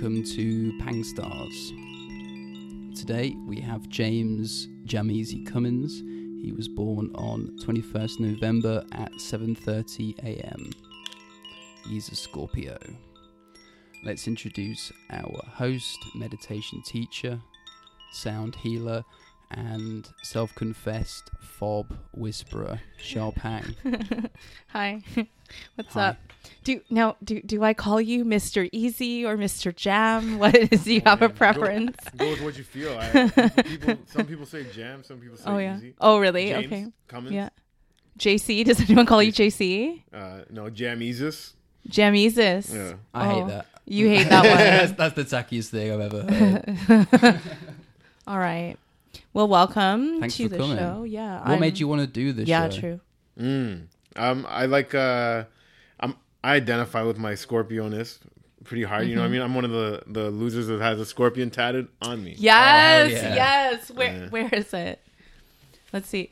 welcome to Pang Stars. Today we have James Jamizi Cummins. He was born on 21st November at 7:30 a.m. He's a Scorpio. Let's introduce our host, meditation teacher, sound healer, and self-confessed fob whisperer, Sharpang. Hi. What's Hi. up? Do now do do I call you Mr. Easy or Mr. Jam? What is do you have a preference? Go, with what you feel. I, people, some people say jam, some people say Oh yeah. easy. Oh really? James Okay. Cummins. Yeah. JC, does anyone call you JC? Uh, no, jam eases. Jamesis. Yeah. I Oh, hate that. You hate that one. that's the tackiest thing I've ever heard. All right. Well, welcome Thanks to for the coming. show. Yeah. what made you want to do this Yeah, show? true. Mm. Um, I like. Uh, I'm. I identify with my Scorpioness pretty hard. You know what Mm-hmm. I mean? I'm one of the the losers that has a scorpion tatted on me. Yes, yeah. yes. Where Yeah. where is it? Let's see.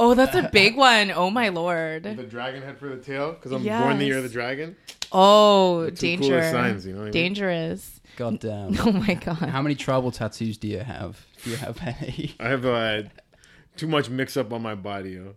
Oh, that's a big one. Oh my lord. The dragon head for the tail because I'm born the year of the dragon. Oh, The two danger. signs, you know what I mean? Dangerous. God damn. Oh my god. How many tribal tattoos do you have? Do you have any? I have uh, too much mix up on my body. Yo.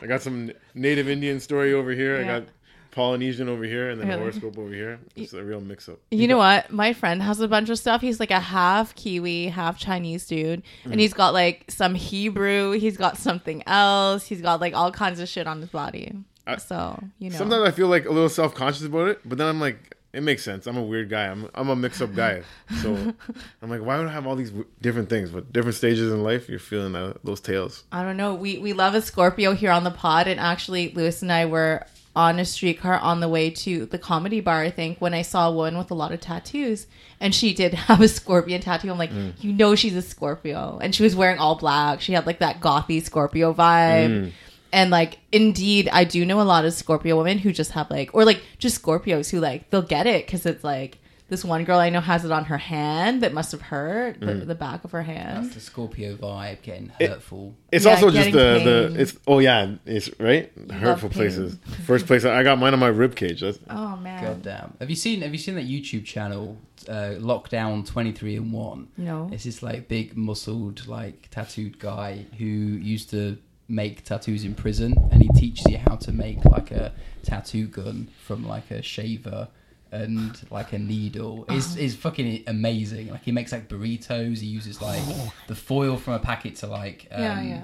I got some native Indian story over here. Yeah. I got Polynesian over here, and then Really? horoscope over here. It's a real mix up. You know what? My friend has a bunch of stuff. He's like a half Kiwi, half Chinese dude. Mm. And he's got like some Hebrew. He's got something else. He's got like all kinds of shit on his body. I- so, you know. Sometimes I feel like a little self conscious about it, but then I'm like, it makes sense. I'm a weird guy. I'm I'm a mix up guy. So I'm like, why would I have all these w- different things? But different stages in life, you're feeling uh, those tails. I don't know. We we love a Scorpio here on the pod, and actually, Lewis and I were on a streetcar on the way to the comedy bar. I think when I saw a woman with a lot of tattoos, and she did have a scorpion tattoo. I'm like, Mm. you know, she's a Scorpio, and she was wearing all black. She had like that gothy Scorpio vibe. Mm. And like, indeed, I do know a lot of Scorpio women who just have like, or like just Scorpios who like they'll get it because it's like this one girl I know has it on her hand that must have hurt the, Mm. the back of her hand. That's the Scorpio vibe, getting hurtful. It's Yeah, also just the pain. the it's oh yeah it's right hurtful places. First place I got mine on my rib cage. That's, Oh man, God damn. Have you seen Have you seen that YouTube channel, uh, Lockdown Twenty Three and One? no. It's this like big muscled like tattooed guy who used to make tattoos in prison, and he teaches you how to make like a tattoo gun from like a shaver and like a needle. It's, it's fucking amazing. Like he makes like burritos. He uses like the foil from a packet to like um, yeah, yeah.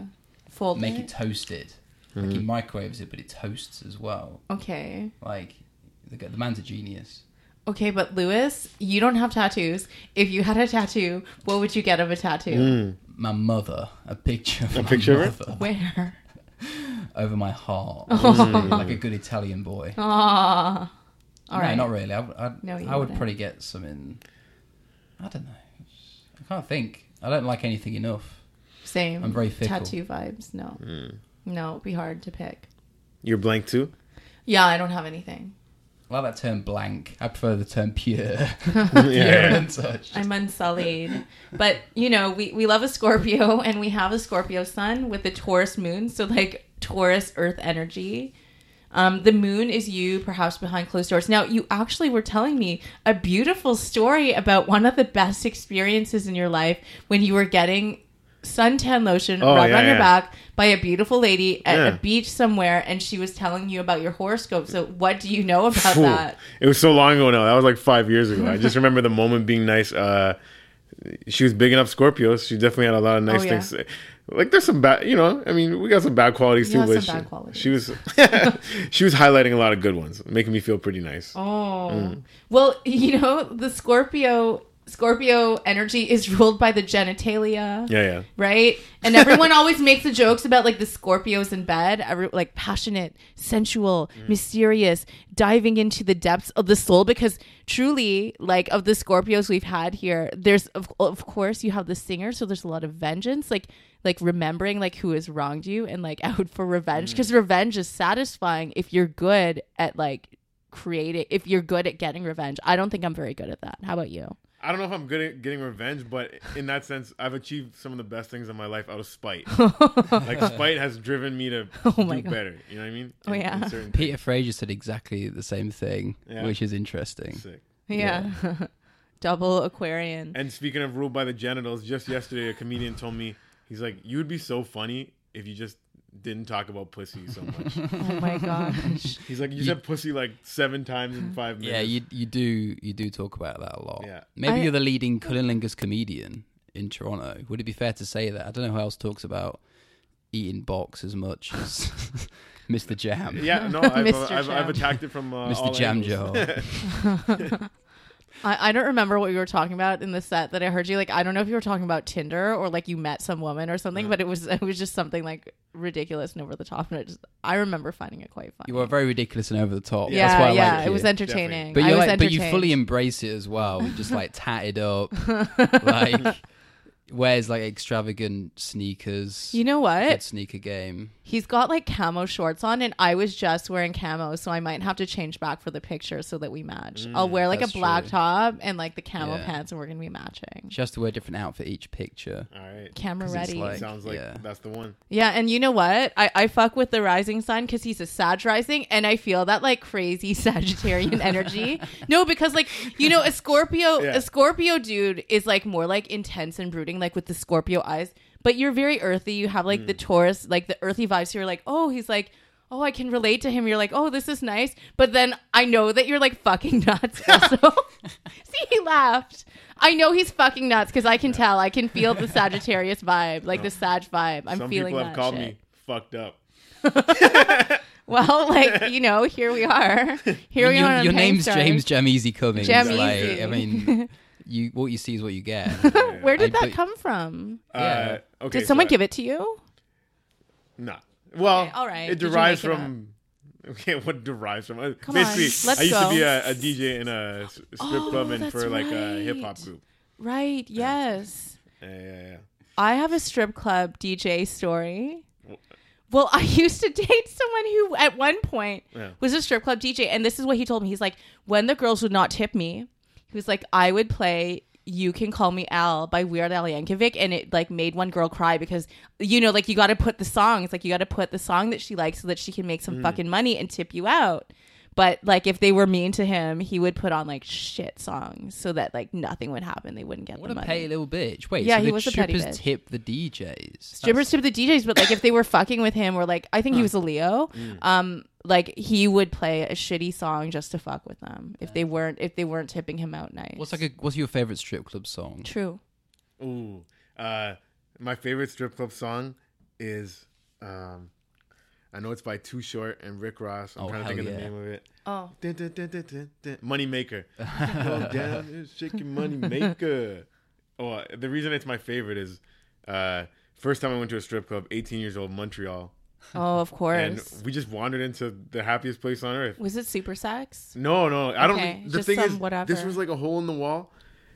Fold make it. it toasted. Like he microwaves it, but it toasts as well. Okay. Like the, the man's a genius. Okay, but Lewis, you don't have tattoos. If you had a tattoo, what would you get of a tattoo? Mm. My mother, a picture of A my picture of her? mother Where? over my heart, Oh. like a good Italian boy. Ah. All no, right. not really. I, would- I, No, you I would wouldn't. probably get some in. I don't know. I can't think. I don't like anything enough. Same. I'm very fickle. Tattoo vibes. No. Mm. No, it'd be hard to pick. You're blank too. Yeah, I don't have anything. I like that term blank. I prefer the term pure. pure yeah. and such. I'm unsullied. but, you know, we, we love a Scorpio and we have a Scorpio sun with a Taurus moon. So, like, Taurus earth energy. Um, the moon is you, perhaps behind closed doors. Now, you actually were telling me a beautiful story about one of the best experiences in your life when you were getting suntan lotion Oh, rubbed yeah, on your yeah. back by a beautiful lady at Yeah. a beach somewhere, and she was telling you about your horoscope. So, what do you know about Phew. that? It was so long ago now. That was like five years ago. I just remember the moment being nice. Uh, she was big enough Scorpios. She definitely had a lot of nice Oh, yeah. things. Like there's some bad, you know. I mean, we got some bad qualities You too. but some she, bad qualities. she was, she was highlighting a lot of good ones, making me feel pretty nice. Oh. Mm. Well, you know, the Scorpio Scorpio energy is ruled by the genitalia, Yeah, yeah. right? And everyone always makes the jokes about like the Scorpios in bed, every, like passionate, sensual, Mm. mysterious, diving into the depths of the soul because truly like of the Scorpios we've had here, there's of, of course you have the singer, so there's a lot of vengeance, like like remembering like who has wronged you and like out for Mm. revenge because revenge is satisfying if you're good at like creating if you're good at getting revenge. I don't think I'm very good at that. How about you? I don't know if I'm good at getting revenge, but in that sense, I've achieved some of the best things in my life out of spite. like spite has driven me to Oh do God. better. You know what I mean? Oh, In- yeah. in certain Peter Fraser said exactly the same thing, Yeah. which is interesting. Sick. Yeah. Double Aquarian. And speaking of ruled by the genitals, just yesterday a comedian told me he's like, you would be so funny if you just didn't talk about pussy so much. oh my gosh. He's like, you, You- said pussy like seven times in five minutes. Yeah, you you do you do talk about that a lot. Yeah. Maybe I- you're the leading cunnilingus comedian in Toronto. Would it be fair to say that? I don't know who else talks about eating box as much as Mr. Jam. Yeah, no, I've, uh, I've, I've attacked it from uh, Mr. all Jam angles. I, I don't remember what you were talking about in the set that I heard you. Like, I don't know if you were talking about Tinder or like you met some woman or something, Yeah. but it was it was just something like ridiculous and over the top. And it just, I remember finding it quite funny. You were very ridiculous and over the top. yeah, That's why I yeah, like it was you. entertaining. But I you was like, but you fully embrace it as well. Just like tatted up, like wears like extravagant sneakers. You know what? Good sneaker game. He's got like camo shorts on, and I was just wearing camo, so I might have to change back for the picture so that we match. I'll wear like a Mm, black true. top and like the camo Yeah. pants, and we're gonna be matching. She has to wear a different outfit each picture. All right, camera ready. like- Sounds like yeah. that's the one. Yeah, and you know what? I, I fuck with the rising sign because he's a Sag rising, and I feel that like crazy Sagittarian energy. No, because like you know, a Scorpio, Yeah. a Scorpio dude is like more like intense and brooding, like with the Scorpio eyes. But you're very earthy. You have like the mm. Taurus, like the earthy vibes. So you're like, oh, he's like. Oh, I can relate to him. You're like, oh, this is nice. But then I know that you're like fucking nuts also. See, he laughed. I know he's fucking nuts because I can tell. I can feel the Sagittarius vibe, like the oh. Sag vibe. I'm feeling. Some feeling people have that called shit. me fucked up. Well, like you know, here we are. Here we your, are. your Paying name's Stars. James Jameezy Cummings. Jam like, Easy. I mean, you what you see is what you get. Where did I- that but- come from? Yeah. Uh, okay. Did someone so- give it to you? Nah. Well, Okay, all right. It Did you derives make it from. Okay, what derives from? uh, Come on, Basically, let's I used go. to be a, a DJ in a s- strip Oh, club and that's for like a hip hop right. group. Right. Yes. Yeah, yeah, yeah. I have a strip club DJ story. Well, I used to date someone who, at one point, Yeah. was a strip club DJ, and this is what he told me. He's like, when the girls would not tip me, he was like, I would play "You Can Call Me Al" by Weird Al Yankovic, and it like made one girl cry because you know, like you got to put the song. It's like you got to put the song that she likes so that she can make some mm. fucking money and tip you out. But like if they were mean to him, he would put on like shit songs so that like nothing would happen. They wouldn't get What the a money. petty little bitch. Wait, Yeah, so he the was a petty strippers bitch. tip the DJs. strippers tip the DJs, but like if they were fucking with him or like I think he was a Leo, Mm. um, like he would play a shitty song just to fuck with them if they weren't if they weren't tipping him out nice. What's like a what's your favorite strip club song? true? Ooh, uh, my favorite strip club song is, um, I know it's by Too Short and Rick Ross. I'm Oh, trying to hell think of yeah. the name of it. Oh, Dun, dun, dun, dun, dun, dun. Money Maker. Go down and shake your money maker. Oh, the reason it's my favorite is, uh, first time I went to a strip club, 18 years old, Montreal, oh, of course. and course. we just wandered into the happiest place on earth. Was it Super Sex? No, no, I don't. Okay, the just thing some is, whatever. this was like a hole in the wall,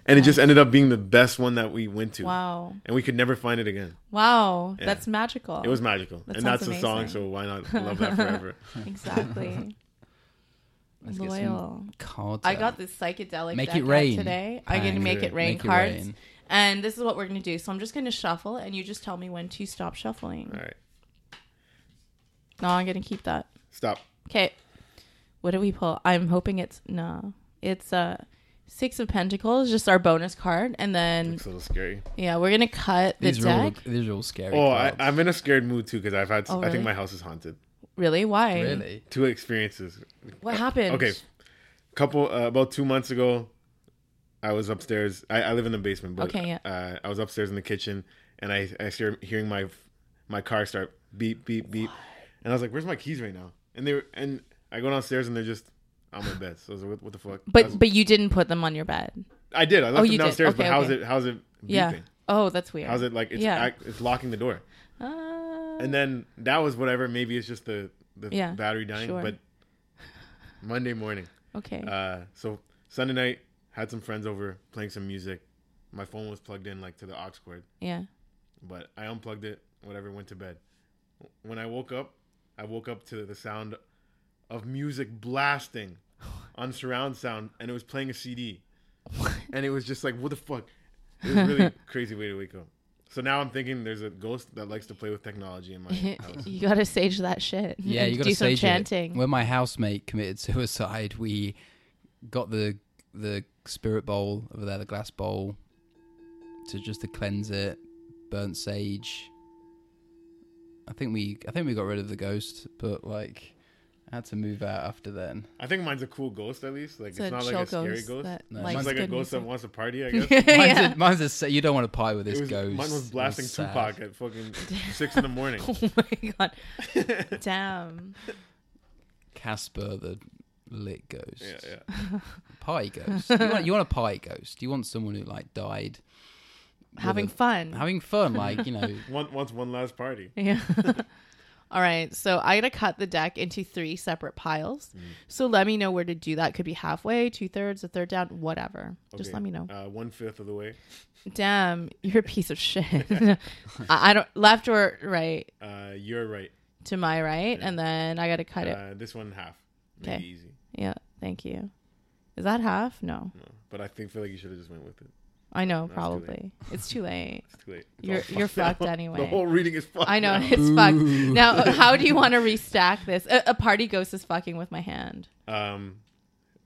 and it just ended up being the best one that we went to, Wow, and we could never find it again. wow, Yeah. that's magical. It was magical, That and that's sounds the song. So why not love that forever? exactly Let's loyal. cards I got this psychedelic Make deck it rain. today. I'm gonna make it rain Make it cards, rain. and this is what we're gonna do. So I'm just gonna shuffle, and you just tell me when to stop shuffling. All right, No, I'm gonna keep that. stop. Okay. What do we pull? I'm hoping it's no. It's uh six of pentacles, just our bonus card, and then It's a little scary. yeah, we're gonna cut the These are all deck. these are all scary. Oh, I, cards. I'm in a scared mood too because I've had. Oh, I think my house is haunted. Really? Why? really. Two experiences. What happened? Okay, couple uh, about two months ago, I was upstairs. I, I live in the basement, but Okay, yeah. uh, I was upstairs in the kitchen, and I I started hearing my my car start beep beep beep, and I was like, "Where's my keys right now?" And they were and I go downstairs and they're just on my bed. So I was like, "What, what the fuck?" But was- but you didn't put them on your bed. I did. I left Oh, them downstairs. but Okay, how's it? How's it? Beeping? Yeah. Oh, that's weird. How's it like? It's Yeah. act, it's locking the door. Uh, And then that was whatever. Maybe it's just the the Yeah, battery dying. sure. But Monday morning. okay. Uh, so Sunday night had some friends over playing some music. My phone was plugged in like to the aux cord, yeah. but I unplugged it. Whatever, went to bed. When I woke up, I woke up to the sound of music blasting on surround sound, and it was playing a CD. And it was just like, what the fuck? It was a really crazy way to wake up. So now I'm thinking there's a ghost that likes to play with technology in my house. you gotta sage that shit. Yeah, you gotta do to some chanting. it. When my housemate committed suicide, we got the the spirit bowl over there, the glass bowl, to just to cleanse it. Burnt sage. I think we I think we got rid of the ghost, but like I had to move out after then. I think mine's a cool ghost at least. Like it's, a not like a scary ghost ghost. that No, It's likes like a good ghost that wants to party. I guess. Mine's, a, mine's a sa- you don't want to pie with this was, ghost. mine was blasting sad. Tupac at fucking six in the morning. oh my god. Damn. Casper the lit ghost. yeah, yeah. Pie ghost. You want, you want a pie ghost. Do you want someone who like died Having a- fun. having fun, like you know. One, once one last party. Yeah. All right. So I gotta cut the deck into three separate piles. Mm. So let me know where to do that. Could be halfway, two thirds, a third down, whatever. Just let me know. Uh, one fifth of the way. Damn, you're a piece of shit. I, I don't left or right Uh, you're right. to my right, Yeah. and then I gotta cut it. Uh, this one in half. Okay. easy. Yeah. Thank you. Is that half? No. No. But I think feel like you should have just went with it. I know, No, probably. It's too late. It's too late. It's You're- you're fucked anyway. The whole reading is fucked. I know now. it's fucked. Now, how do you want to restack this? A, a party ghost is fucking with my hand. Um,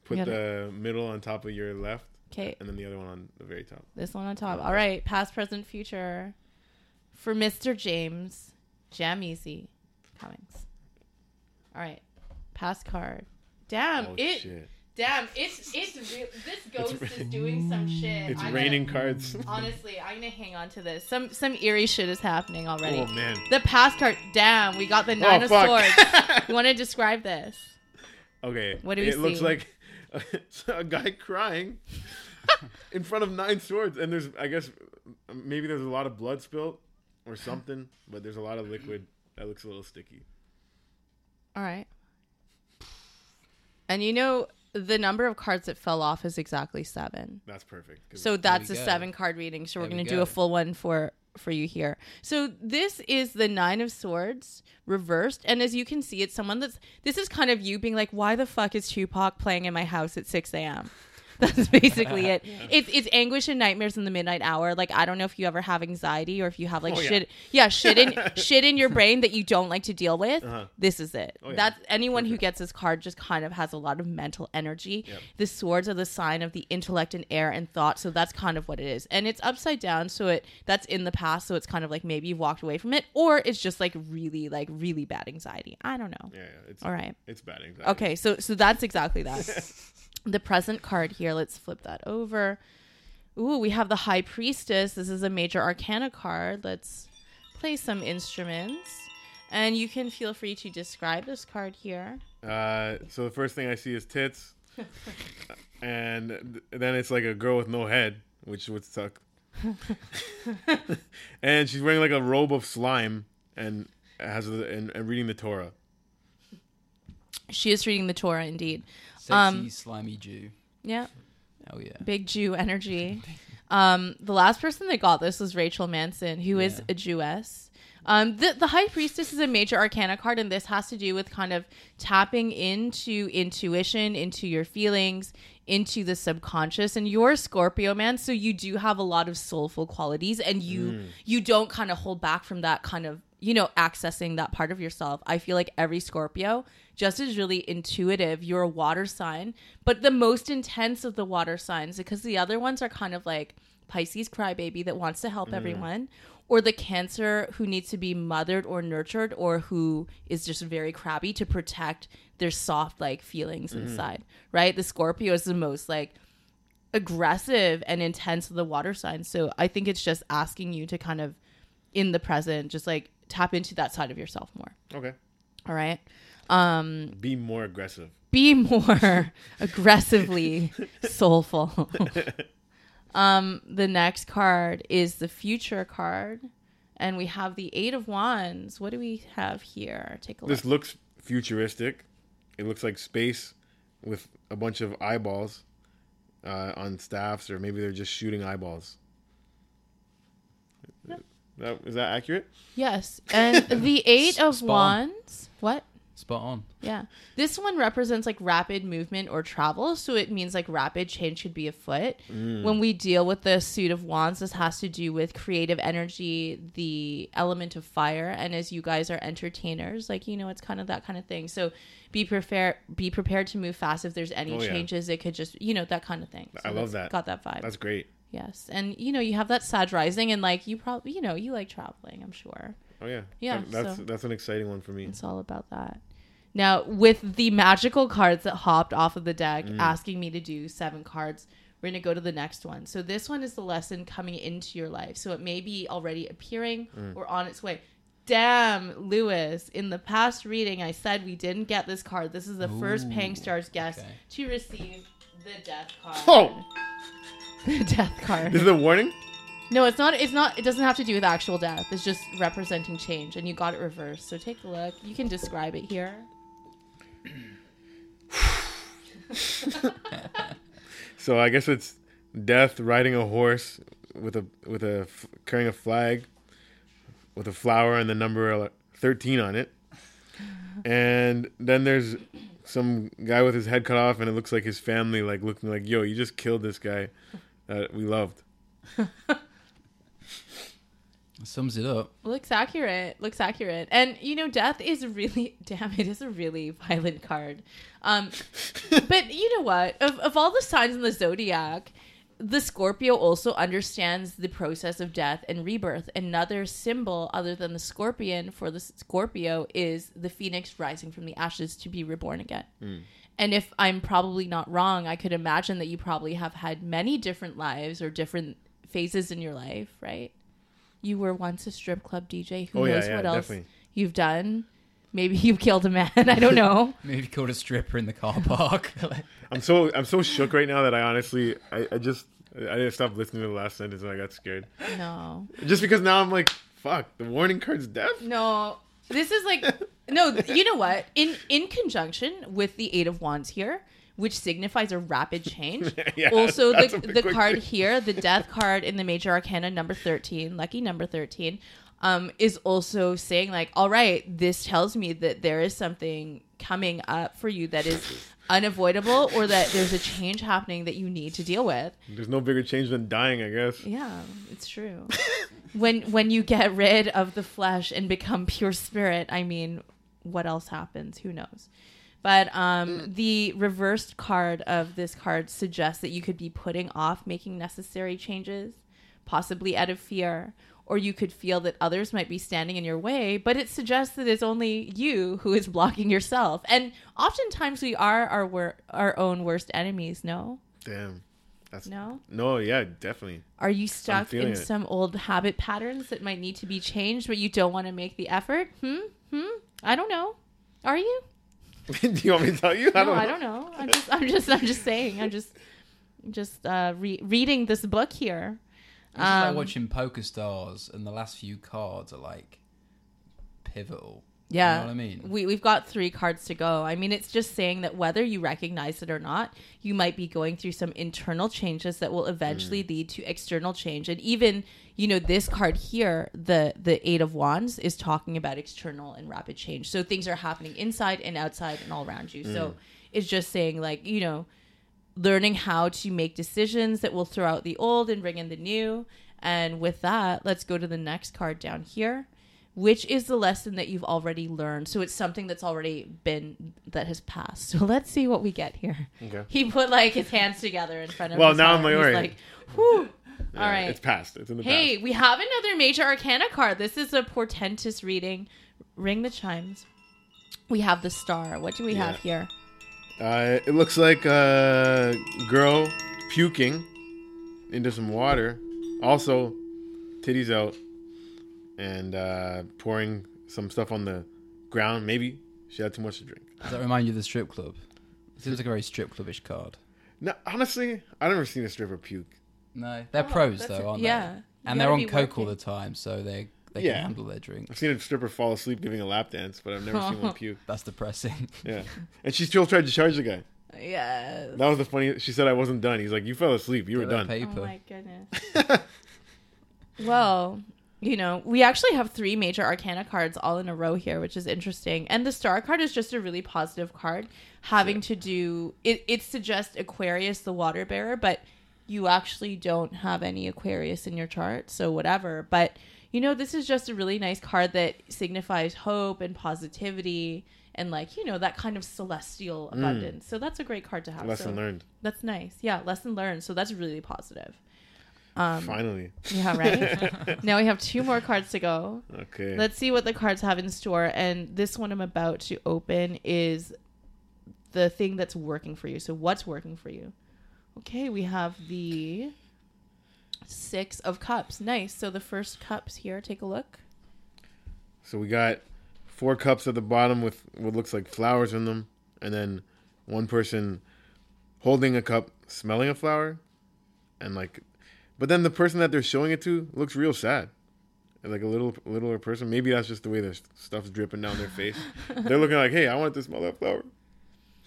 put the middle on top of your left, Okay, and then the other one on the very top. this one on top. All right, past, present, future. For Mr. James, Jam Easy Cummings. All right, past card. Damn oh it! shit! Damn it's it's real. This ghost is doing some shit. It's I'm raining Gonna, cards. honestly, I'm gonna hang on to this. Some some eerie shit is happening already. Oh man. The past card. Damn, we got the oh, nine oh of fuck. swords. you want to describe this? okay. What do we see? It looks see? like a guy crying in front of nine swords, and there's I guess maybe there's a lot of blood spilled or something, but there's a lot of liquid that looks a little sticky. All right. And you know the number of cards that fell off is exactly seven. That's perfect. So that's a go. seven card reading. So we're going to do a full one for for you here. So this is the 9 of swords reversed and as you can see it's someone that's this is kind of you being like why the fuck is Tupac playing in my house at 6 a.m. That's basically it. It's it's anguish and nightmares in the midnight hour. Like I don't know if you ever have anxiety or if you have like Oh, shit yeah, shit in shit in your brain that you don't like to deal with. Uh-huh. This is it. Oh, yeah. That's anyone who gets this card just kind of has a lot of mental energy. Yep. The swords are the sign of the intellect and air and thought, so that's kind of what it is. And it's upside down, so it that's in the past, so it's kind of like maybe you've walked away from it, or it's just like really, like really bad anxiety. I don't know. Yeah, yeah. It's All right. It's bad anxiety. Okay, so so that's exactly that. The present card here, let's flip that over. Ooh, we have the High Priestess. This is a major arcana card. Let's play some instruments. And you can feel free to describe this card here. Uh, so the first thing I see is tits, and th- then it's like a girl with no head, which would suck. and she's wearing like a robe of slime and has the, and, and reading the Torah. She is reading the Torah indeed. Sexy, Um, slimy Jew. Yeah. Oh yeah. Big Jew energy. Um, the last person that got this was Rachel Manson, who is Yeah. a Jewess. Um, the, the High Priestess is a major arcana card, and this has to do with kind of tapping into intuition, into your feelings, into the subconscious. And you're a Scorpio man, so you do have a lot of soulful qualities, and you you don't kind of hold back from that kind of you know accessing that part of yourself. I feel like every Scorpio just is really intuitive. You're a water sign, but the most intense of the water signs because the other ones are kind of like Pisces crybaby that wants to help mm-hmm. everyone, or the Cancer who needs to be mothered or nurtured, or who is just very crabby to protect their soft like feelings mm-hmm. inside. Right? The Scorpio is the most like aggressive and intense of the water signs. So I think it's just asking you to kind of in the present, just like tap into that side of yourself more. Okay. All right. Um, Be more aggressive. be more aggressively soulful. um, the next card is the future card, and we have the Eight of Wands. What do we have here? Take a look. This looks futuristic. It looks like space with a bunch of eyeballs uh, on staffs, or maybe they're just shooting eyeballs. That, is that accurate? yes, and the Eight of Spawn. Wands. What? Spot on. Yeah. This one represents like rapid movement or travel, so it means like rapid change should be afoot. Mm. When we deal with the suit of wands, this has to do with creative energy, the element of fire, and as you guys are entertainers, like you know, it's kind of that kind of thing. So be prepared be prepared to move fast if there's any Oh, yeah. changes. It could just you know, that kind of thing. I love that. Got that vibe. That's great. yes. And you know, you have that Sag rising and like you probably you know, you like traveling, I'm sure. Oh yeah. Yeah, That- That's so- that's an exciting one for me. It's all about that. Now, with the magical cards that hopped off of the deck, Mm. asking me to do seven cards, we're going to go to the next one. So, this one is the lesson coming into your life. So, it may be already appearing Mm. or on its way. Damn, Lewis. In the past reading, I said we didn't get this card. This is the first Ooh, Pang Stars guest okay. to receive the death card. Oh! The death card. This is a warning. No, it's not. It's not. It doesn't have to do with actual death. It's just representing change, and you got it reversed. So take a look. You can describe it here. So I guess it's death riding a horse with a with a carrying a flag with a flower and the number thirteen on it, and then there's some guy with his head cut off and it looks like his family like looking like yo you just killed this guy that we loved. Sums it up. Looks accurate. Looks accurate. And you know, death is really damn. It is a really violent card. Um, but you know what? Of of all the signs in the zodiac, the Scorpio also understands the process of death and rebirth. Another symbol other than the scorpion for the Scorpio is the phoenix rising from the ashes to be reborn again. And if I'm probably not wrong, I could imagine that you probably have had many different lives or different phases in your life, right? You were once a strip club DJ. Who Oh, knows yeah, what else definitely. you've done? Maybe you killed a man. I don't know. Maybe killed a stripper in the car park. I'm so I'm so shook right now that I honestly I, I just I didn't stop listening to the last sentence and I got scared No. just because now I'm like fuck the warning card's death. No. This is like no, you know what? In in conjunction with the 8 of wands here, which signifies a rapid change. Yeah, also the the card thing- here, the death card in the major arcana number 13, lucky number 13, um is also saying like, all right, this tells me that there is something coming up for you that is unavoidable or that there's a change happening that you need to deal with. There's no bigger change than dying, I guess. Yeah, it's true. when when you get rid of the flesh and become pure spirit, I mean, what else happens? Who knows? But um, the reversed card of this card suggests that you could be putting off making necessary changes, possibly out of fear, or you could feel that others might be standing in your way. But it suggests that it's only you who is blocking yourself. And oftentimes we are our wor- our own worst enemies. No, Damn. That's no. no, yeah, definitely. Are you stuck in it. some old habit patterns that might need to be changed, but you don't want to make the effort? Hmm? Hmm? I don't know. Are you? Do you want me to tell you? no, I don't know. I don't know. I'm just, I'm just, I'm just saying. I'm just, just uh, re- reading this book here. It's like Um, watching Poker Stars, and the last few cards are like pivotal. Yeah. You know what I mean? We, we've got three cards to go. I mean, it's just saying that whether you recognize it or not, you might be going through some internal changes that will eventually Mm. lead to external change. And even, you know, this card here, the the Eight of Wands, is talking about external and rapid change. So things are happening inside and outside and all around you. So Mm. it's just saying, like, you know, learning how to make decisions that will throw out the old and bring in the new. And with that, let's go to the next card down here, which is the lesson that you've already learned. So it's something that's already been that has passed. So let's see what we get here. Okay. He put like his hands together in front of. Well, now. I'm like, He's alright. like, whew. Yeah, all right. It's past. It's in the Hey, past. we have another major arcana card. This is a portentous reading. Ring the chimes. We have the star. What do we have here? Uh, it looks like a girl puking into some water. Also, titties out and uh, pouring some stuff on the ground. Maybe she had too much to drink. Does that remind you of the strip club? It seems like a very strip clubbish card. No, honestly, I've never seen a stripper puke. No, they're Oh, pros though, a- aren't yeah. they? You And they're on be coke all the time, so they they Yeah. can handle their drink. I've seen a stripper fall asleep giving a lap dance, but I've never seen one puke. That's depressing. Yeah, and she still tried to charge the guy. Yes. That was the funny. She said I wasn't done. He's like, "You fell asleep. You were Get that done." Oh my goodness. well, you know, we actually have three major arcana cards all in a row here, which is interesting. And the star card is just a really positive card, having to do it. It suggests Aquarius, the water bearer, but you actually don't have any Aquarius in your chart, so whatever. But you know, this is just a really nice card that signifies hope and positivity and like you know that kind of celestial mm. abundance. So that's a great card to have. Lesson So learned. That's nice. Yeah, lesson learned. So that's really positive. Um, Finally. yeah, right. now we have two more cards to go. Okay. Let's see what the cards have in store. And this one I'm about to open is the thing that's working for you. So, what's working for you? Okay, we have the Six of Cups. Nice. So, the first cups here, take a look. So we got four cups at the bottom with what looks like flowers in them, and then one person holding a cup, smelling a flower, and like, but then the person that they're showing it to looks real sad, like a little littler person. Maybe that's just the way their stuff's dripping down their face. they're looking like, hey, I want to smell that flower.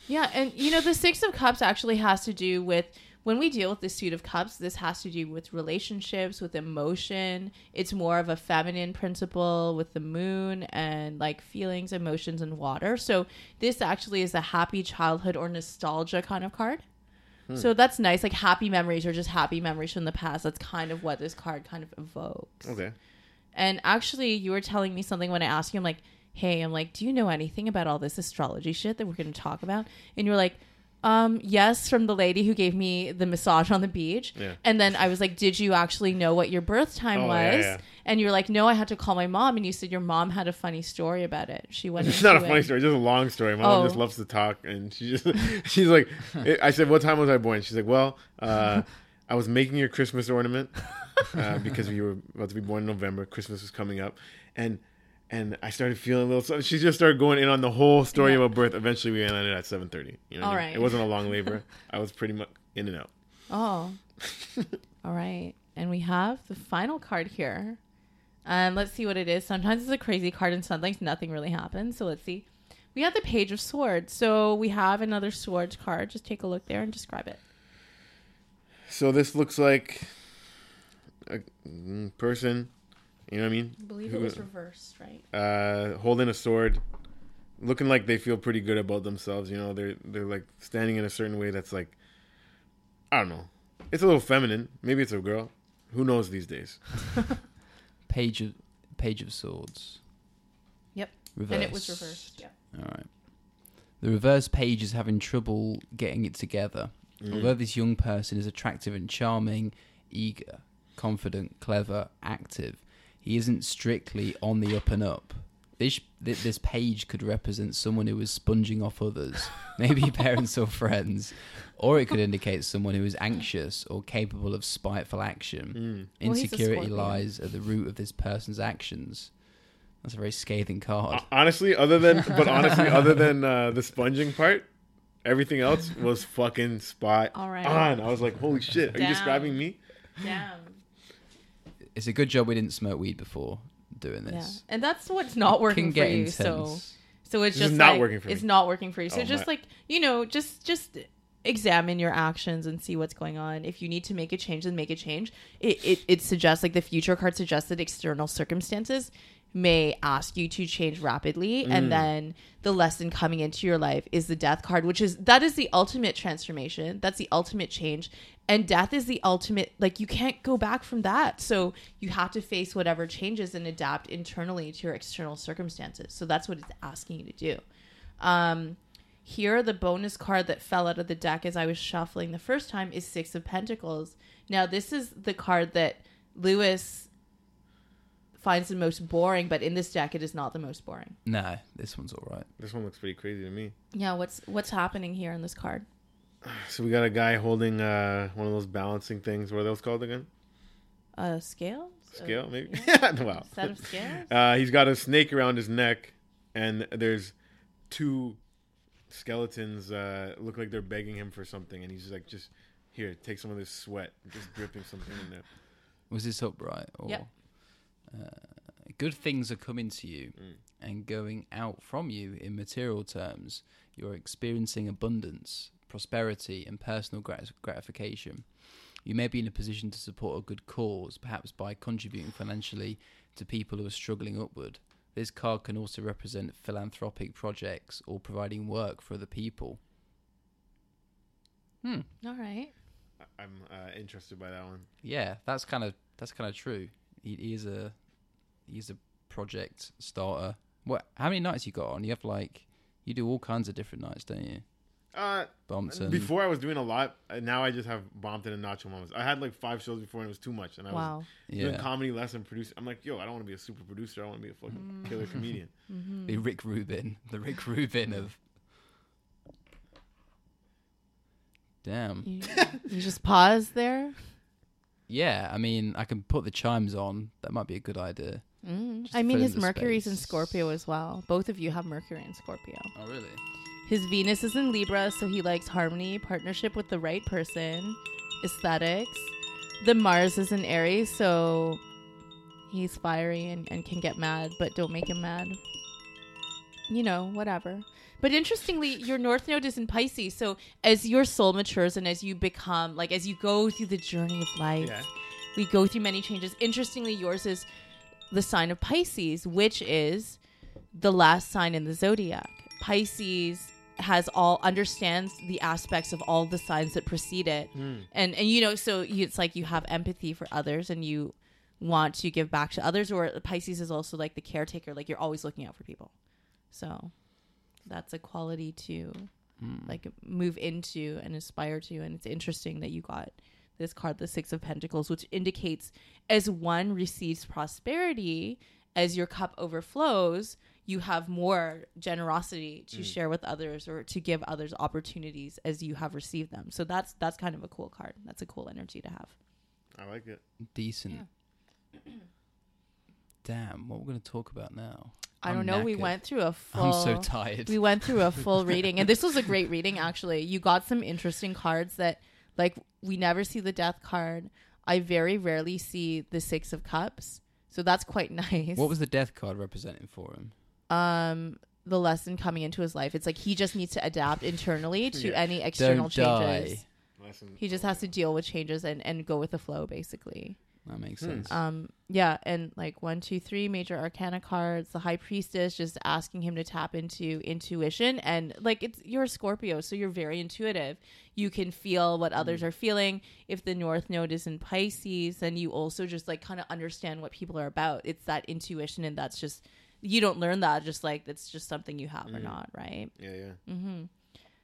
Yeah, and you know, the Six of Cups actually has to do with when we deal with the Suit of Cups, this has to do with relationships, with emotion. It's more of a feminine principle with the moon and like feelings, emotions, and water. So, this actually is a happy childhood or nostalgia kind of card. Hmm. So, that's nice. Like, happy memories or just happy memories from the past. That's kind of what this card kind of evokes. Okay. And actually, you were telling me something when I asked you, I'm like, hey, I'm like, do you know anything about all this astrology shit that we're going to talk about? And you're like, um, yes, from the lady who gave me the massage on the beach. Yeah. And then I was like, did you actually know what your birth time Oh, was? yeah, yeah. And you were like, no, I had to call my mom. And you said your mom had a funny story about it. She went. It's not a into funny story. It's just a long story. My mom Oh. just loves to talk, and she just she's like, I said, "What time was I born?" She's like, "Well, uh, I was making your Christmas ornament uh, because you were about to be born in November. Christmas was coming up, and and I started feeling a little. So she just started going in on the whole story Yeah. about birth. Eventually, we ended at seven thirty. You know, what I mean? right. It wasn't a long labor. I was pretty much in and out. Oh. All right. And we have the final card here. Um, let's see what it is. Sometimes it's a crazy card and sometimes nothing really happens. So let's see. We have the Page of Swords. So we have another Swords card. Just take a look there and describe it. So this looks like a mm, person. You know what I mean? I believe it was reversed, right? uh, holding a sword, looking like they feel pretty good about themselves. You know, they're they're like standing in a certain way that's like, I don't know. It's a little feminine. Maybe it's a girl. Who knows these days? Page of Page of Swords. Yep. Reversed. And it was reversed. Yeah. All right. The reverse page is having trouble getting it together. Mm. Although this young person is attractive and charming, eager, confident, clever, active, he isn't strictly on the up and up. This this page could represent someone who is sponging off others, maybe parents or friends, or it could indicate someone who is anxious or capable of spiteful action. Mm. Well, Insecurity Scorpio. lies at the root of this person's actions. That's a very scathing card. Ho- Honestly, other than but honestly, other than uh, the sponging part, everything else was fucking spot All right. on. I was like, holy shit, are you Damn. describing me? Damn. It's a good job we didn't smoke weed before doing this. Yeah. this. And that's what's not working Can for get you. intense. So so it's This just not like, working for It's me. not working for you. So Oh, just my- like you know, just just examine your actions and see what's going on. If you need to make a change, then make a change. It it, it suggests like the future card suggests that external circumstances may ask you to change rapidly Mm. and then the lesson coming into your life is the death card which is that is the ultimate transformation that's the ultimate change and death is the ultimate like you can't go back from that. So you have to face whatever changes and adapt internally to your external circumstances. So that's what it's asking you to do. Um here the bonus card that fell out of the deck as i was shuffling the first time is six of pentacles. Now this is the card that lewis finds the most boring but in this deck it is not the most boring. No, this one's all right. This one looks pretty crazy to me. yeah what's what's happening here in this card So we got a guy holding uh, one of those balancing things. What are those called again? a scale Scale, maybe. yeah. wow. set of scales Uh, he's got a snake around his neck, and there's two skeletons. Uh, look like they're begging him for something, and he's like, "Just here, take some of this sweat." Just dripping something in there. Was this upright? Or, Yep. uh, good things are coming to you Mm. and going out from you in material terms. You're experiencing abundance, prosperity, and personal grat- gratification. You may be in a position to support a good cause, perhaps by contributing financially to people who are struggling upward. This card can also represent philanthropic projects or providing work for other people. Hmm. All right. I- I'm uh, interested by that one. Yeah, that's kind of that's kind of true. He, he is a he's a project starter. What? How many nights you got on? You have like you do all kinds of different nights, don't you? Uh, Bompton. before I was doing a lot. uh, Now I just have Bompton and Nacho Mamas. I had like five shows before and it was too much. And I was Wow. doing yeah, comedy less than producer. I'm like, yo, I don't want to be a super producer. I want to be a fucking killer comedian. Mm-hmm. the Rick Rubin, the Rick Rubin of. Damn. You, you just pause there. Yeah, I mean, I can put the chimes on. That might be a good idea. Mm. Just I mean, fill in his the Mercury's in space. Scorpio as well. Both of you have Mercury in Scorpio. Oh, really? His Venus is in Libra, so he likes harmony, partnership with the right person, aesthetics. The Mars is in Aries, so he's fiery and, and can get mad, but don't make him mad. You know, whatever. But interestingly, your North Node is in Pisces, so as your soul matures and as you become, like, as you go through the journey of life, Yeah. we go through many changes. Interestingly, yours is the sign of Pisces, which is the last sign in the zodiac. Pisces has all understands the aspects of all the signs that precede it, Hmm. and and you know, so you, it's like you have empathy for others and you want to give back to others. Or Pisces is also like the caretaker, like you're always looking out for people. So that's a quality to like move into and aspire to and it's interesting that you got this card the six of pentacles which indicates as one receives prosperity as your cup overflows you have more generosity to mm. share with others or to give others opportunities as you have received them. So that's that's kind of a cool card. That's a cool energy to have. I like it. Decent. Damn, what we're going to talk about now? i I'm don't know. We went through a full I'm so tired. we went through a full reading and this was a great reading actually. You got some interesting cards that like we never see the death card. I very rarely see the six of cups. So that's quite nice. What was the death card representing for him? Um the lesson coming into his life it's like he just needs to adapt internally to Yeah. any external Don't changes die. Lesson. he just has to deal with changes and and go with the flow basically That makes Hmm. sense. um yeah and like one two three major arcana cards the high priestess just asking him to tap into intuition and like it's you're a scorpio so you're very intuitive you can feel what others are feeling if the north node is in pisces then you also just like kind of understand what people are about it's that intuition and that's just you don't learn that just like it's just something you have or not right Yeah, yeah. Mm-hmm.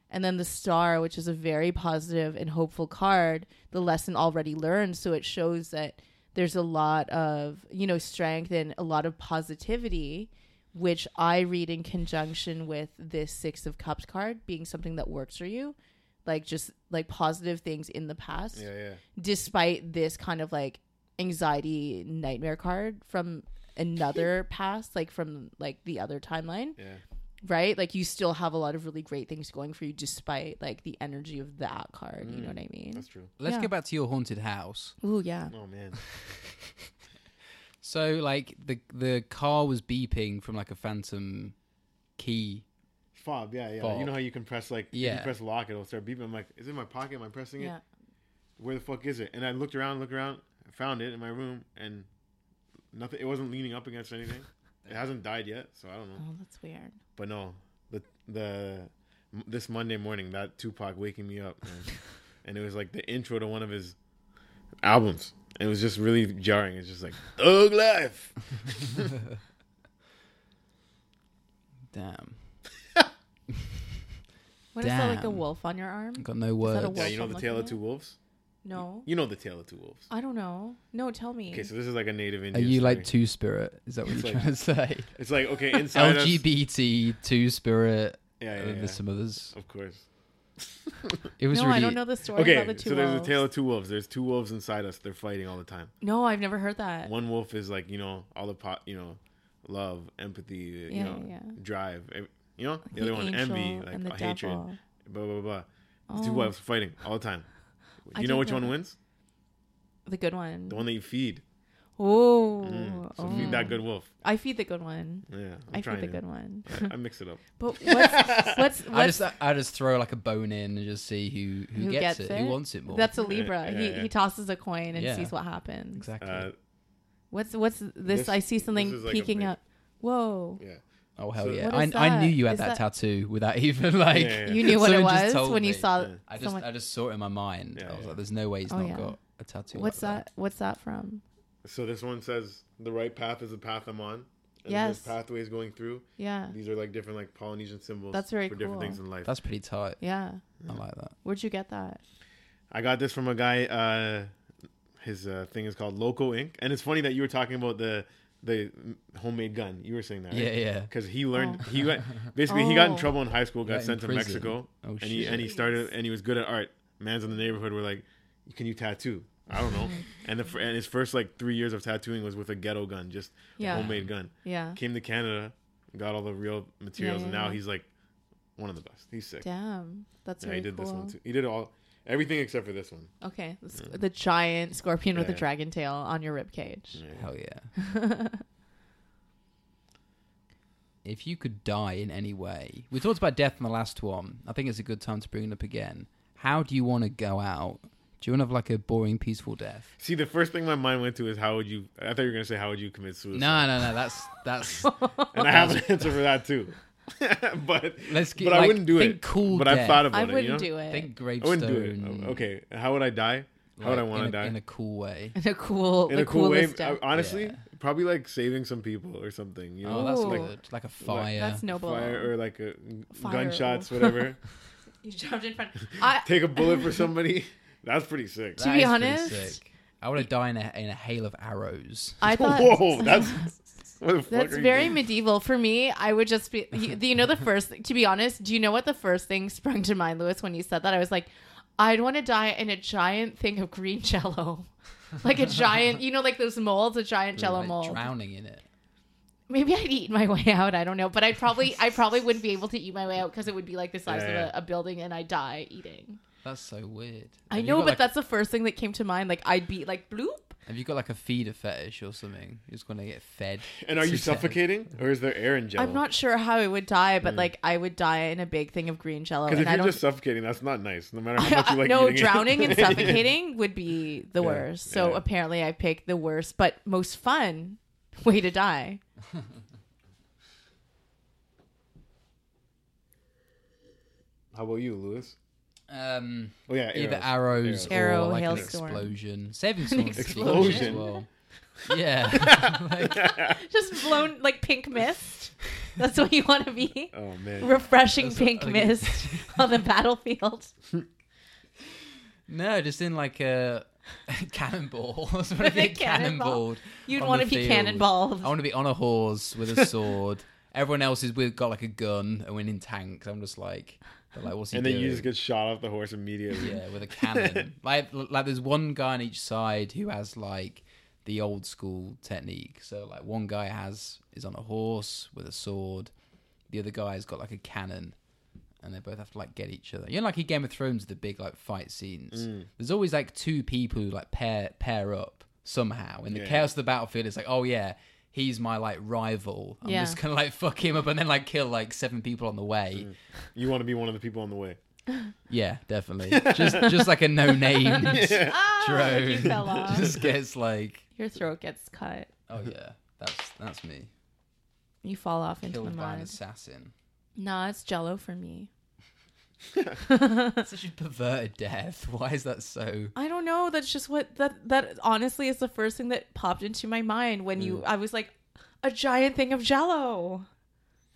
and then the star, which is a very positive and hopeful card, the lesson already learned. So it shows that there's a lot of, you know, strength and a lot of positivity, which I read in conjunction with this Six of Cups card being something that works for you. Like just like positive things in the past, Yeah, yeah. despite this kind of like anxiety nightmare card from another past, like from like the other timeline Yeah. right? Like you still have a lot of really great things going for you despite like the energy of that card. You know what I mm, mean? That's true. Let's yeah. get back to your haunted house. Ooh, yeah. Oh man. So, like the the car was beeping from like a phantom key. Fob, yeah, yeah. Fob. You know how you can press like you Yeah. can press lock, it'll start beeping. I'm like, is it in my pocket? Am I pressing it? Yeah. Where the fuck is it? And I looked around, looked around, found it in my room, and nothing. It wasn't leaning up against anything. It hasn't died yet, so I don't know. Oh, that's weird. But no, the the this Monday morning, that Tupac waking me up, man. and it was like the intro to one of his albums. It was just really jarring. It's just like Thug Life. Damn, What is that like a Damn. wolf on your arm? got no that a words. wolf? Yeah, you know I'm the looking Tale of at? Two Wolves. No. You know the Tale of Two Wolves. I don't know. No, tell me. Okay, so this is like a native Indian. Are you story. like two spirit? Is that what It's you're like- trying to say? It's like okay, inside us. LGBT two spirit. Yeah, yeah, uh, and yeah. There's some others. Of course. It was no, really. I don't know the story Okay, about the two so there's wolves. a tale of two wolves. There's two wolves inside us. They're fighting all the time. no, I've never heard that. One wolf is like you know all the pot, you know, love, empathy, you Yeah, know, yeah. drive. You know, the, The other one, envy, like and the hatred, devil. blah blah blah. The two Oh. wolves fighting all the time. I you know which know one wins? The good one. The one that you feed. Oh, Mm. So oh. feed that good wolf. I feed the good one. Yeah, I'm I feed the to. good one. I, I mix it up. But what's what's, I just I just throw like a bone in and just see who who, Who gets, gets it, it? who wants it more. that's a Libra. yeah, he yeah. he tosses a coin and Yeah. sees what happens. exactly. Uh, What's what's this? This- I see something is like peeking big- up. Whoa! yeah. Oh hell so- yeah! What I, is I knew that? you had Is that, that- tattoo without even like. Yeah, yeah, You knew what it Someone just was told when you me. saw. Yeah. I just someone- I just saw it in my mind. Yeah, I was yeah. like, "There's no way he's Oh, not yeah. got a tattoo." What's like that? What's that from? So this one says the right path is the path I'm on. And Yes. There's pathways going through. Yeah, These are like different like Polynesian symbols. That's very for different cool. things in life. That's pretty tight. yeah. I like that. Where'd you get that? I got this from a guy. Uh, his uh, thing is called Loco Ink, and it's funny that you were talking about the the homemade gun. You were saying that, Yeah, right? yeah. Because he learned Oh. he went basically he got in Oh. trouble in high school, Got got sent to prison. Mexico, Oh and shit. he and he started and he was good at art. Mans in the neighborhood were like, "Can you tattoo?" I don't know. and the and his first like three years of tattooing was with a ghetto gun, just Yeah, a homemade gun. yeah. Came to Canada, got all the real materials, Yeah, and now yeah. he's like one of the best. He's sick. Damn, that's yeah, very he did cool. this one too. He did all everything except for this one. Okay, the, s- the giant scorpion with a Yeah. dragon tail on your rib cage. Yeah. Hell yeah. if you could die in any way, we talked about death in the last one. I think it's a good time to bring it up again. How do you want to go out? Do you want to have like a boring, peaceful death? See, the first thing my mind went to is how would you? I thought you were gonna say how would you commit suicide? No, no, no. That's that's. and I have an answer for that too. but Let's get. but I wouldn't do think it. Cool. but death. I've thought about I it. I wouldn't you know? do it Think I wouldn't do it. Okay, how would I die? How would I want to die? in a cool way? in a cool, In the a cool way. death. honestly, Yeah. probably like saving some people or something. You know, Oh, that's Ooh. good. Like a fire. That's noble. fire or like a Fire. gunshots, whatever. You jumped in front. I, Take a bullet for somebody. That's pretty sick. To That be honest- sick. I want to die in a in a hail of arrows. I thought Whoa, that's what the fuck That's very doing? medieval. For me, I would just be. You, you know the first? To be honest, do you know what the first thing sprung to mind, Lewis, when you said that? I was like, I'd want to die in a giant thing of green Jello, like a giant. You know, like those molds, a giant Jello like mold. drowning in it. Maybe I'd eat my way out. I don't know, but I probably, I probably wouldn't be able to eat my way out because it would be like the size Yeah. of a, a building, and I'd die eating. That's so weird. I Have you know, got, but like, that's the first thing that came to mind. Like I'd be like bloop. Have you got like a feeder fetish or something? You're just gonna get fed. And are you to death. suffocating or is there air in jello? I'm not sure how I would die, but Mm. like I would die in a big thing of green Jello. Because and if I you're don't just suffocating, that's not nice. No matter how much you like no, eating it. drowning and suffocating would be the Yeah, worst. So yeah. apparently, I picked the worst but most fun way to die. How about you, Lewis? Um, Oh yeah, either arrows. arrows, Arrow, or like an hailstorm. explosion. Saving someone's pretty explosion. as well. Yeah, Like, Just blown like pink mist. That's what you want to be. Oh man. Refreshing That's pink what- mist on the battlefield. no, just in like a cannonball. I just want to be A cannonball. You'd want to be field. cannonballed. I want to be on a horse with a sword. Everyone else is with got like a gun and we're in tanks. I'm just like, like, what's he And then doing? you just get shot off the horse immediately. yeah, with a cannon. like, like there's one guy on each side who has like the old school technique. So like one guy has is on a horse with a sword. The other guy's got like a cannon, and they both have to like get each other. You know, like in Game of Thrones, the big like fight scenes. Mm. There's always like two people who like pair pair up somehow in the Yeah. chaos of the battlefield. It's like, oh yeah. He's my like rival. I'm Yeah. just gonna like fuck him up and then like kill like seven people on the way. You want to be one of the people on the way. Yeah, definitely. just just like a no name Ah, drone. you fell off. just gets like, Your throat gets cut. oh yeah, that's that's me. You fall off into the Killed by an mud. assassin. Nah, it's Jello for me. Such a perverted death. Why is that so? I don't know. That's just what that that honestly is the first thing that popped into my mind when you. I was like, a giant thing of Jello,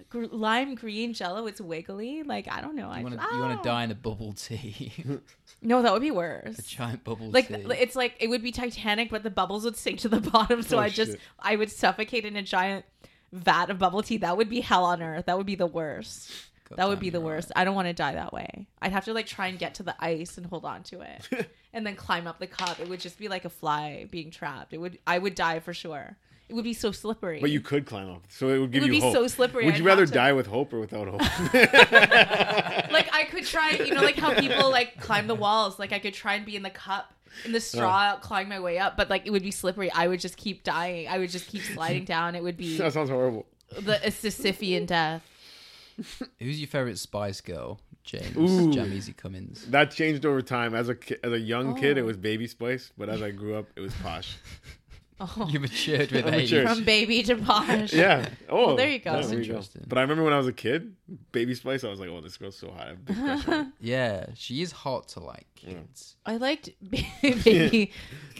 Gr- lime green Jello. It's wiggly. Like I don't know. I You want to just- you want ah. to die in a bubble tea, No, that would be worse. a giant bubble Like tea. it's like it would be Titanic, but the bubbles would sink to the bottom. So Oh, I just shit. I would suffocate in a giant vat of bubble tea. That would be hell on earth. That would be the worst. That would be the worst. I don't want to die that way. I'd have to like try and get to the ice and hold on to it, and then climb up the cup. It would just be like a fly being trapped. It would. I would die for sure. It would be so slippery. But you could climb up, so it would give would you be hope. so slippery, Would I'd you rather to- die with hope or without hope? like I could try, you know, like how people like climb the walls. Like I could try and be in the cup in the straw, oh. climb my way up, but like it would be slippery. I would just keep dying. I would just keep sliding down. It would be That sounds horrible. the a Sisyphean death. Who's your favorite Spice Girl? James Ooh. Jamiezy Cummins. That changed over time. As a ki- as a young kid, it Oh. was Baby Spice, but as I grew up, it was Posh. Oh, You matured with I age. from baby to posh. Yeah. Oh, Well, there you go. That's there you go. interesting. But I remember when I was a kid, Baby Spice, I was like, oh, this girl's so hot. I have a big crush on her. Yeah, she is hot to like kids. I liked baby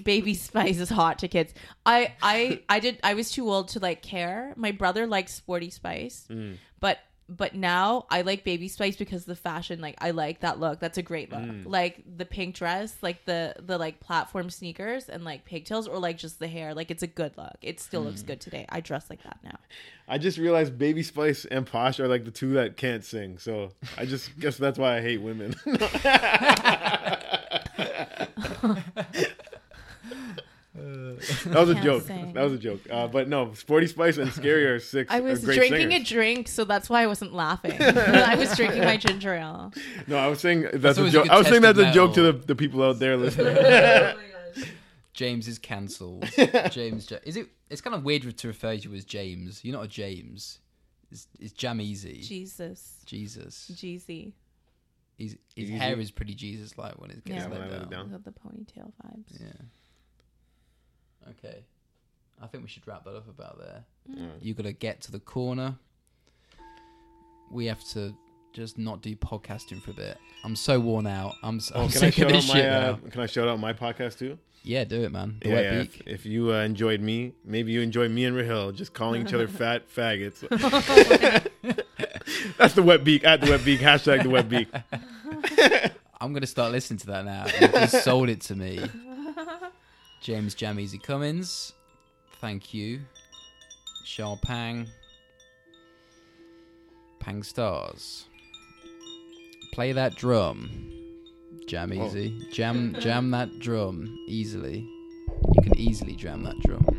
baby spice is hot to kids. I I I did I was too old to like care. My brother likes sporty spice. Mm. But but now I like baby spice because the fashion like I like that look. That's a great look. Mm. Like the pink dress, like the the like platform sneakers and like pigtails or like just the hair. Like it's a good look. It still Mm. looks good today. I dress like that now. I just realized Baby Spice and Posh are like the two that can't sing. So I just guess that's why I hate women. that was a joke. sing. That was a joke. Uh, but no, Sporty Spice and Scary are six. I was great drinking singers. a drink, so that's why I wasn't laughing. I was drinking my ginger ale. No, I was saying that's, a a joke. I was saying that's a joke to the, the people out there listening. James is cancelled. James, is it? It's kind of weird to refer to you as James. You're not a James. It's, it's Jam Easy. Jesus. Jesus. Jeezy. He's, his hair is pretty Jesus like when it gets Yeah, let when I let it down. down. Got the ponytail vibes. Yeah. Okay. I think we should wrap that up about there. Mm. You got to get to the corner. We have to just not do podcasting for a bit. I'm so worn out. I'm, s Oh, am can I sick of this out my shit uh, now. Can I shout out my podcast too? Yeah, do it, man. The Yeah, wet yeah, beak. If, if you uh, enjoyed me, maybe you enjoy me and Rahil just calling each other fat faggots. That's the wet beak at the wet beak hashtag the wet beak. I'm gonna start listening to that now. You just sold it to me. James Jam Easy Cummins, thank you. Shao Pang, Pang Stars. Play that drum, Jam Whoa. Easy. Jam, jam that drum easily. You can easily jam that drum.